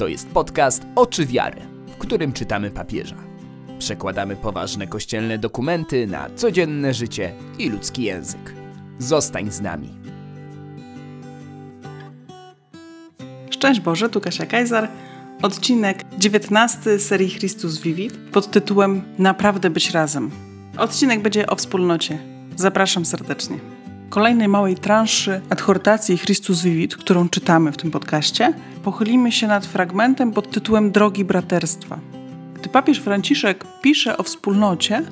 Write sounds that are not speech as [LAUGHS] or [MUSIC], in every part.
To jest podcast Oczy Wiary, w którym czytamy papieża. Przekładamy poważne kościelne dokumenty na codzienne życie i ludzki język. Zostań z nami. Szczęść Boże, tu Kasia Kajzar. Odcinek 19 serii Chrystus Vivit pod tytułem Naprawdę być razem. Odcinek będzie o wspólnocie. Zapraszam serdecznie. Kolejnej małej transzy adhortacji Chrystus Vivit, którą czytamy w tym podcaście, pochylimy się nad fragmentem pod tytułem Drogi Braterstwa. Gdy papież Franciszek pisze o wspólnocie,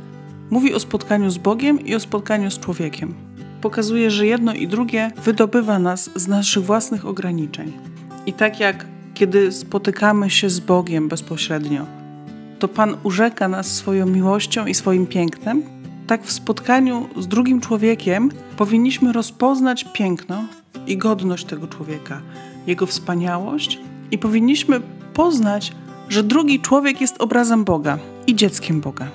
mówi o spotkaniu z Bogiem i o spotkaniu z człowiekiem. Pokazuje, że jedno i drugie wydobywa nas z naszych własnych ograniczeń. I tak jak kiedy spotykamy się z Bogiem bezpośrednio, to Pan urzeka nas swoją miłością i swoim pięknem, tak w spotkaniu z drugim człowiekiem powinniśmy rozpoznać piękno i godność tego człowieka, jego wspaniałość i powinniśmy poznać, że drugi człowiek jest obrazem Boga i dzieckiem Boga.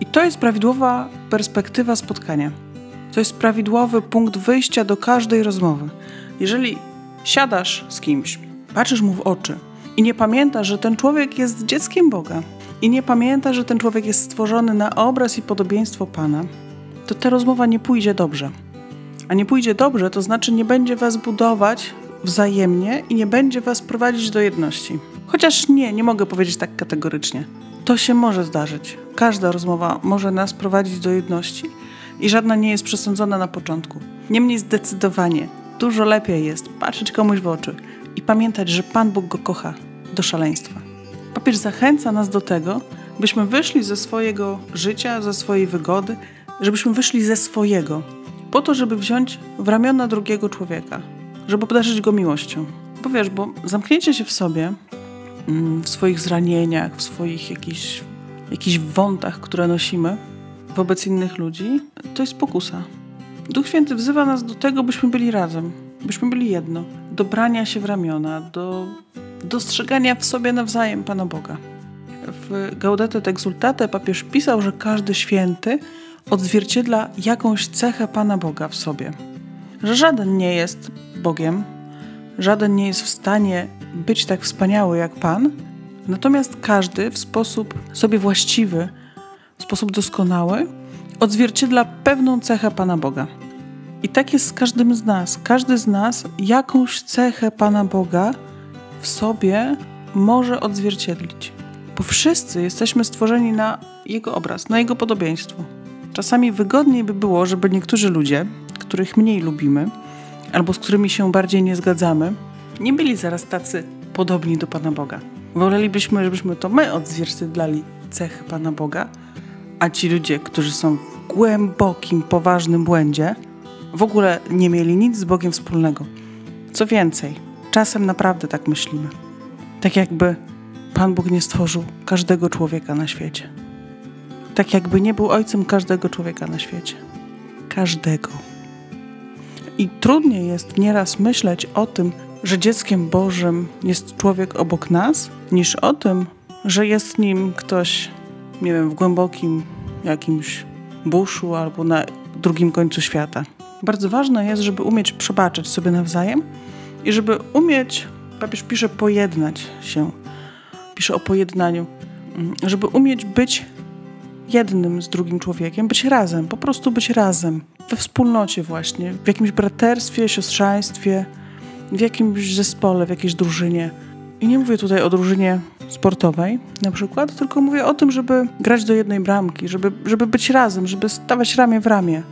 I to jest prawidłowa perspektywa spotkania. To jest prawidłowy punkt wyjścia do każdej rozmowy. Jeżeli siadasz z kimś, patrzysz mu w oczy i nie pamiętasz, że ten człowiek jest dzieckiem Boga i nie pamiętasz, że ten człowiek jest stworzony na obraz i podobieństwo Pana, to ta rozmowa nie pójdzie dobrze. A nie pójdzie dobrze, to znaczy nie będzie was budować wzajemnie i nie będzie was prowadzić do jedności. Chociaż nie, nie mogę powiedzieć tak kategorycznie. To się może zdarzyć. Każda rozmowa może nas prowadzić do jedności i żadna nie jest przesądzona na początku. Niemniej zdecydowanie dużo lepiej jest patrzeć komuś w oczy i pamiętać, że Pan Bóg go kocha do szaleństwa. Papież zachęca nas do tego, byśmy wyszli ze swojego życia, ze swojej wygody, żebyśmy wyszli ze swojego, po to, żeby wziąć w ramiona drugiego człowieka, żeby obdarzyć go miłością. Bo wiesz, bo zamknięcie się w sobie, mm, w swoich zranieniach, w swoich jakichś, jakichś wątach, które nosimy wobec innych ludzi, to jest pokusa. Duch Święty wzywa nas do tego, byśmy byli razem, byśmy byli jedno, do brania się w ramiona, do dostrzegania w sobie nawzajem Pana Boga. W Gaudete et Exultate papież pisał, że każdy święty odzwierciedla jakąś cechę Pana Boga w sobie. Że żaden nie jest Bogiem, żaden nie jest w stanie być tak wspaniały jak Pan, natomiast każdy w sposób sobie właściwy, w sposób doskonały, odzwierciedla pewną cechę Pana Boga. I tak jest z każdym z nas. Każdy z nas jakąś cechę Pana Boga w sobie może odzwierciedlić. Bo wszyscy jesteśmy stworzeni na Jego obraz, na Jego podobieństwo. Czasami wygodniej by było, żeby niektórzy ludzie, których mniej lubimy, albo z którymi się bardziej nie zgadzamy, nie byli zaraz tacy podobni do Pana Boga. Wolelibyśmy, żebyśmy to my odzwierciedlali cechy Pana Boga, a ci ludzie, którzy są w głębokim, poważnym błędzie, w ogóle nie mieli nic z Bogiem wspólnego. Co więcej, czasem naprawdę tak myślimy. Tak jakby Pan Bóg nie stworzył każdego człowieka na świecie. Tak jakby nie był ojcem każdego człowieka na świecie. Każdego. I trudniej jest nieraz myśleć o tym, że dzieckiem Bożym jest człowiek obok nas, niż o tym, że jest nim ktoś, nie wiem, w głębokim jakimś buszu albo na drugim końcu świata. Bardzo ważne jest, żeby umieć przebaczyć sobie nawzajem i żeby umieć, papież pisze, pojednać się. Pisze o pojednaniu. Żeby umieć być jednym z drugim człowiekiem, być razem, po prostu być razem, we wspólnocie właśnie, w jakimś braterstwie, siostrzeństwie, w jakimś zespole, w jakiejś drużynie. I nie mówię tutaj o drużynie sportowej na przykład, tylko mówię o tym, żeby grać do jednej bramki, żeby, żeby być razem, żeby stawać ramię w ramię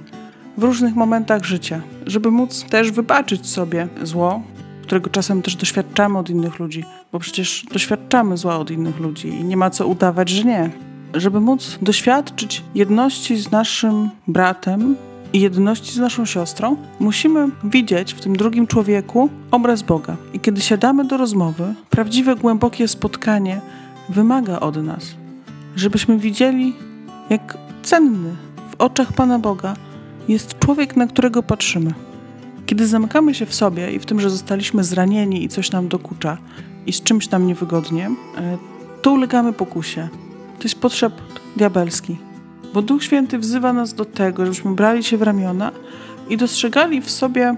w różnych momentach życia, żeby móc też wybaczyć sobie zło, którego czasem też doświadczamy od innych ludzi, bo przecież doświadczamy zła od innych ludzi i nie ma co udawać, że nie. Żeby móc doświadczyć jedności z naszym bratem i jedności z naszą siostrą, musimy widzieć w tym drugim człowieku obraz Boga. I kiedy siadamy do rozmowy, prawdziwe, głębokie spotkanie wymaga od nas, żebyśmy widzieli, jak cenny w oczach Pana Boga jest człowiek, na którego patrzymy. Kiedy zamykamy się w sobie i w tym, że zostaliśmy zranieni i coś nam dokucza i z czymś nam niewygodnie, e, to ulegamy pokusie. To jest potrzeb diabelski. Bo Duch Święty wzywa nas do tego, żebyśmy brali się w ramiona i dostrzegali w sobie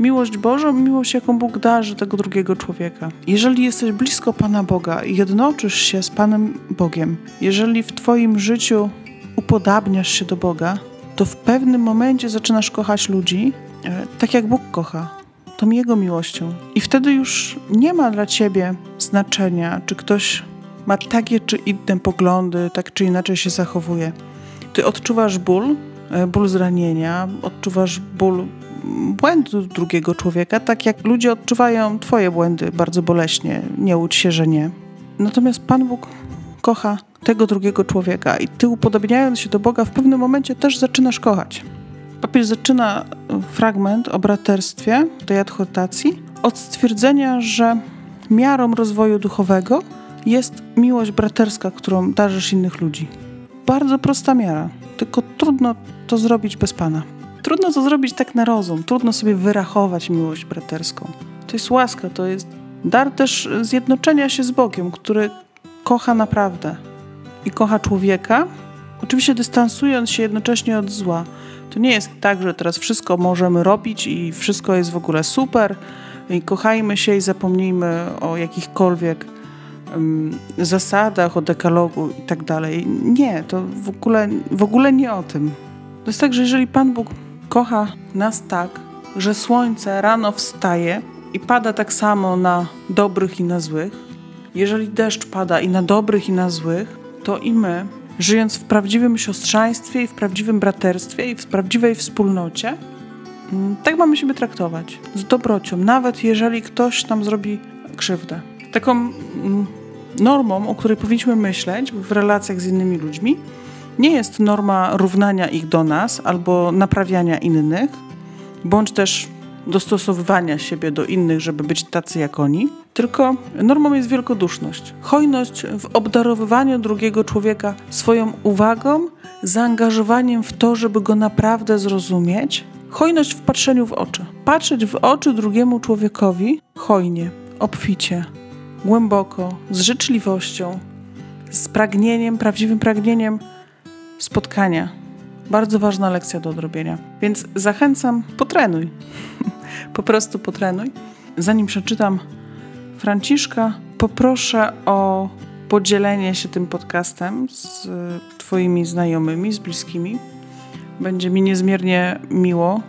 miłość Bożą, miłość, jaką Bóg darzy tego drugiego człowieka. Jeżeli jesteś blisko Pana Boga i jednoczysz się z Panem Bogiem, jeżeli w Twoim życiu upodabniasz się do Boga, to w pewnym momencie zaczynasz kochać ludzi e, tak, jak Bóg kocha, tą Jego miłością. I wtedy już nie ma dla Ciebie znaczenia, czy ktoś ma takie czy inne poglądy, tak czy inaczej się zachowuje. Ty odczuwasz ból, e, ból zranienia, odczuwasz ból błędu drugiego człowieka, tak jak ludzie odczuwają Twoje błędy bardzo boleśnie. Nie łudź się, że nie. Natomiast Pan Bóg kocha tego drugiego człowieka i Ty upodobniając się do Boga w pewnym momencie też zaczynasz kochać. Papież zaczyna fragment o braterstwie tej adhortacji od stwierdzenia, że miarą rozwoju duchowego jest miłość braterska, którą darzysz innych ludzi. Bardzo prosta miara, tylko trudno to zrobić bez Pana. Trudno to zrobić tak na rozum, trudno sobie wyrachować miłość braterską. To jest łaska, to jest dar też zjednoczenia się z Bogiem, który kocha naprawdę i kocha człowieka, oczywiście dystansując się jednocześnie od zła. To nie jest tak, że teraz wszystko możemy robić i wszystko jest w ogóle super i kochajmy się i zapomnijmy o jakichkolwiek zasadach, o dekalogu i tak dalej. Nie, to w ogóle, w ogóle nie o tym. To jest tak, że jeżeli Pan Bóg kocha nas tak, że słońce rano wstaje i pada tak samo na dobrych i na złych, jeżeli deszcz pada i na dobrych i na złych, to i my, żyjąc w prawdziwym siostrzeństwie i w prawdziwym braterstwie i w prawdziwej wspólnocie, mm, tak mamy siebie traktować. Z dobrocią, nawet jeżeli ktoś nam zrobi krzywdę. Taką mm, normą, o której powinniśmy myśleć w relacjach z innymi ludźmi, nie jest norma równania ich do nas albo naprawiania innych, bądź też dostosowywania siebie do innych, żeby być tacy jak oni, tylko normą jest wielkoduszność. Hojność w obdarowywaniu drugiego człowieka swoją uwagą, zaangażowaniem w to, żeby go naprawdę zrozumieć. Hojność w patrzeniu w oczy. Patrzeć w oczy drugiemu człowiekowi hojnie, obficie, głęboko, z życzliwością, z pragnieniem, prawdziwym pragnieniem spotkania. Bardzo ważna lekcja do odrobienia. Więc zachęcam, potrenuj. [LAUGHS] po prostu potrenuj. Zanim przeczytam Franciszka, poproszę o podzielenie się tym podcastem z Twoimi znajomymi, z bliskimi. Będzie mi niezmiernie miło,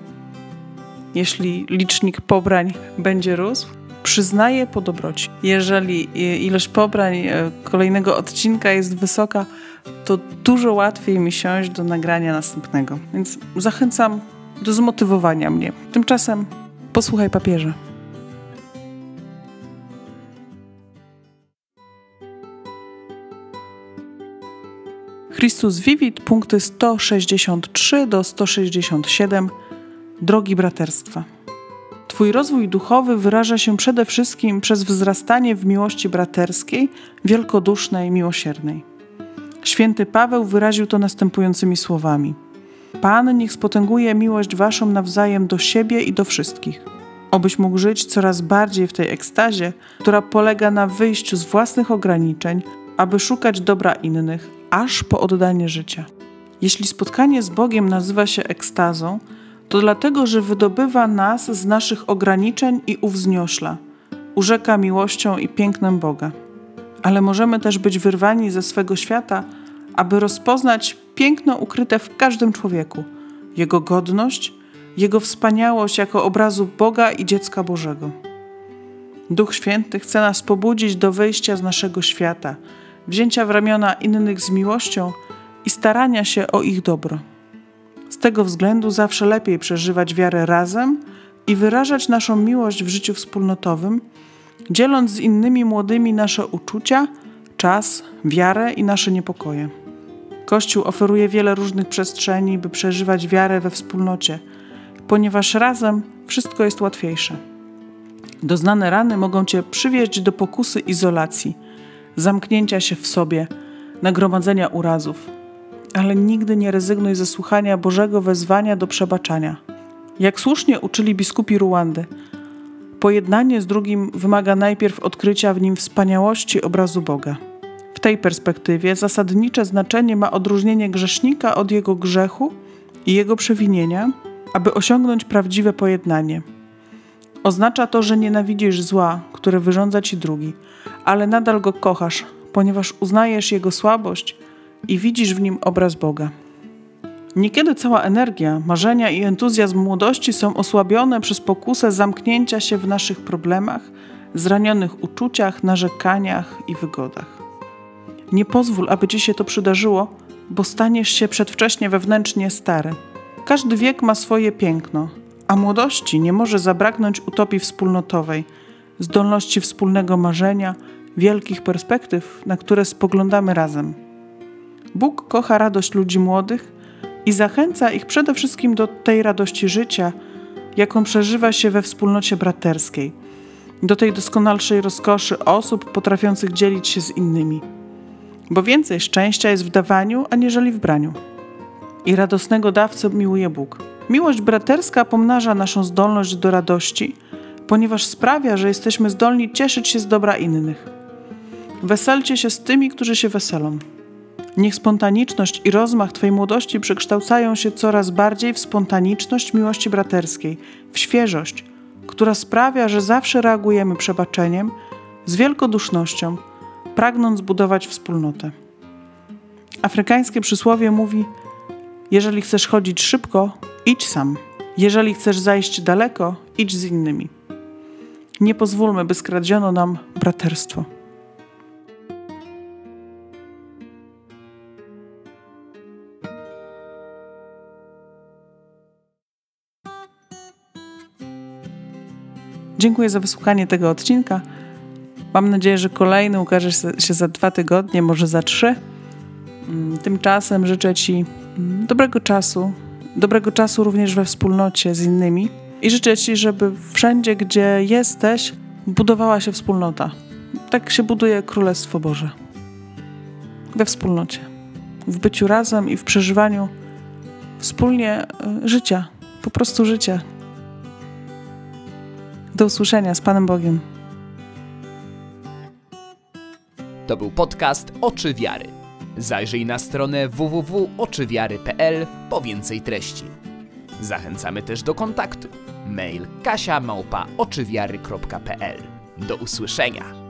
jeśli licznik pobrań będzie rósł. Przyznaję po dobroci. Jeżeli ilość pobrań e, kolejnego odcinka jest wysoka, to dużo łatwiej mi siąść do nagrania następnego. Więc zachęcam do zmotywowania mnie. Tymczasem posłuchaj papieża. Chrystus Vivit, punkty 163 do 167. Drogi braterstwa. Twój rozwój duchowy wyraża się przede wszystkim przez wzrastanie w miłości braterskiej, wielkodusznej, miłosiernej. Święty Paweł wyraził to następującymi słowami: Pan niech spotęguje miłość waszą nawzajem do siebie i do wszystkich. Obyś mógł żyć coraz bardziej w tej ekstazie, która polega na wyjściu z własnych ograniczeń, aby szukać dobra innych, aż po oddanie życia. Jeśli spotkanie z Bogiem nazywa się ekstazą, to dlatego, że wydobywa nas z naszych ograniczeń i uwzniośla, urzeka miłością i pięknem Boga ale możemy też być wyrwani ze swego świata, aby rozpoznać piękno ukryte w każdym człowieku, jego godność, jego wspaniałość jako obrazu Boga i dziecka Bożego. Duch Święty chce nas pobudzić do wyjścia z naszego świata, wzięcia w ramiona innych z miłością i starania się o ich dobro. Z tego względu zawsze lepiej przeżywać wiarę razem i wyrażać naszą miłość w życiu wspólnotowym dzieląc z innymi młodymi nasze uczucia, czas, wiarę i nasze niepokoje. Kościół oferuje wiele różnych przestrzeni, by przeżywać wiarę we wspólnocie, ponieważ razem wszystko jest łatwiejsze. Doznane rany mogą cię przywieźć do pokusy izolacji, zamknięcia się w sobie, nagromadzenia urazów. Ale nigdy nie rezygnuj ze słuchania Bożego wezwania do przebaczania. Jak słusznie uczyli biskupi Ruandy, Pojednanie z drugim wymaga najpierw odkrycia w nim wspaniałości obrazu Boga. W tej perspektywie zasadnicze znaczenie ma odróżnienie grzesznika od jego grzechu i jego przewinienia, aby osiągnąć prawdziwe pojednanie. Oznacza to, że nienawidzisz zła, które wyrządza ci drugi, ale nadal go kochasz, ponieważ uznajesz jego słabość i widzisz w nim obraz Boga. Niekiedy cała energia, marzenia i entuzjazm młodości są osłabione przez pokusę zamknięcia się w naszych problemach, zranionych uczuciach, narzekaniach i wygodach. Nie pozwól, aby ci się to przydarzyło, bo staniesz się przedwcześnie wewnętrznie stary. Każdy wiek ma swoje piękno, a młodości nie może zabraknąć utopii wspólnotowej, zdolności wspólnego marzenia, wielkich perspektyw, na które spoglądamy razem. Bóg kocha radość ludzi młodych i zachęca ich przede wszystkim do tej radości życia, jaką przeżywa się we wspólnocie braterskiej, do tej doskonalszej rozkoszy osób potrafiących dzielić się z innymi. Bo więcej szczęścia jest w dawaniu, aniżeli w braniu. I radosnego dawcę miłuje Bóg. Miłość braterska pomnaża naszą zdolność do radości, ponieważ sprawia, że jesteśmy zdolni cieszyć się z dobra innych. Weselcie się z tymi, którzy się weselą. Niech spontaniczność i rozmach Twojej młodości przekształcają się coraz bardziej w spontaniczność miłości braterskiej, w świeżość, która sprawia, że zawsze reagujemy przebaczeniem, z wielkodusznością, pragnąc budować wspólnotę. Afrykańskie przysłowie mówi: Jeżeli chcesz chodzić szybko, idź sam. Jeżeli chcesz zajść daleko, idź z innymi. Nie pozwólmy, by skradziono nam braterstwo. Dziękuję za wysłuchanie tego odcinka. Mam nadzieję, że kolejny ukaże się za dwa tygodnie, może za trzy. Mm, tymczasem życzę Ci mm, dobrego czasu, dobrego czasu również we wspólnocie z innymi i życzę Ci, żeby wszędzie, gdzie jesteś, budowała się wspólnota. Tak się buduje Królestwo Boże. We wspólnocie, w byciu razem i w przeżywaniu wspólnie y, życia, po prostu życia. Do usłyszenia z Panem Bogiem. To był podcast Oczy Wiary. Zajrzyj na stronę www.oczywiary.pl po więcej treści. Zachęcamy też do kontaktu. Mail kasia Do usłyszenia.